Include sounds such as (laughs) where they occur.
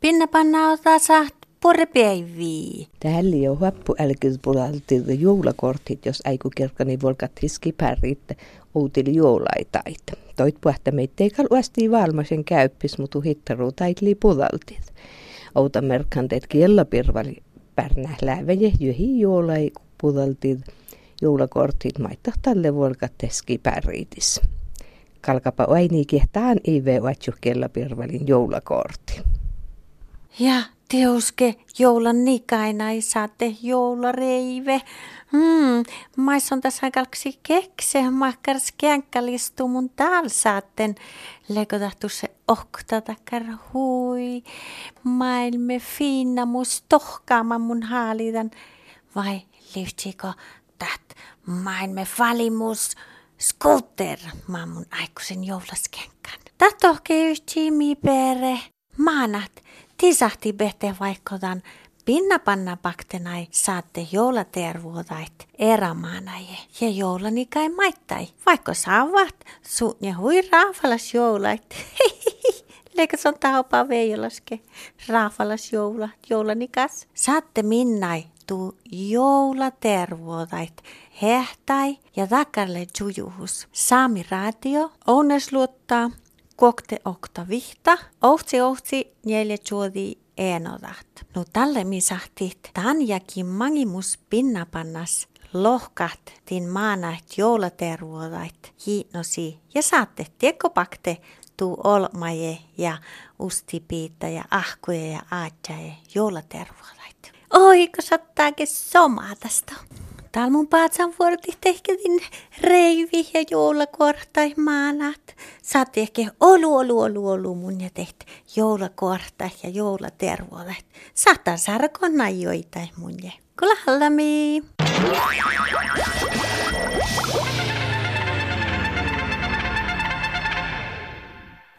Pinna panna ota saat porpeivii. Tähän liian happu älkyspulalti juulakortit, jos äiku kerkani volkat hiski pärrit uutili juolaitait. Toit puhta meitä ei kalvasti valmaisen käyppis, mutta hittaru taitli pulaltit. Outa merkanteet kiellapirvali pärnä läväjä juhi juolai pulaltit juulakortit maittaa tälle volkat teski pärriitis. Kalkapa aini kehtaan ive vatsu kellapirvalin joulakortti. Ja teuske joulan nikainai saatte joulareive. Hmm, mais on tässä kalksi kekse, makkars känkkälistu mun täällä saatten. Leikotahtu se okta takkar hui. Maailme finna mus tohkaama mun haalidan. Vai lyhtsikö tät maailme valimus maa mun aikuisen joulaskenkän. Tät tohke yhti mi pere. Maanat tisahti bete vaikkotan pinnapanna baktenai saatte joulatervuodait erämaanaje ja joulani kai maittai. Vaikka saavat sun ja hui raafalas joulait. (laughs) Leikö on taupaa veijolaske. Raafalas joula, joulani kas. Saatte minnai tuu joulatervuodait hehtai ja takarle jujuhus. Saami radio, onnes luottaa kokte okta vihta, ohtsi ohtsi neljä juodi enodat. No tälle mi sahtit tanjakin mangimus pinnapannas lohkat tin maanait joulatervuodait hiinosi ja saatte tekopakte tuu olmaje ja ustipiita ja ahkuja ja aatjaje joulatervuodait. Oi, kun sattaakin somaa tästä. Täällä mun paatsan vuorti tehketin reivi ja joulakortai maanat. Saat ehkä olu, olu, olu, olu mun ja teht joulakorta ja joulatervolet. Saattaa saada konna joitain mun ja. Hallami.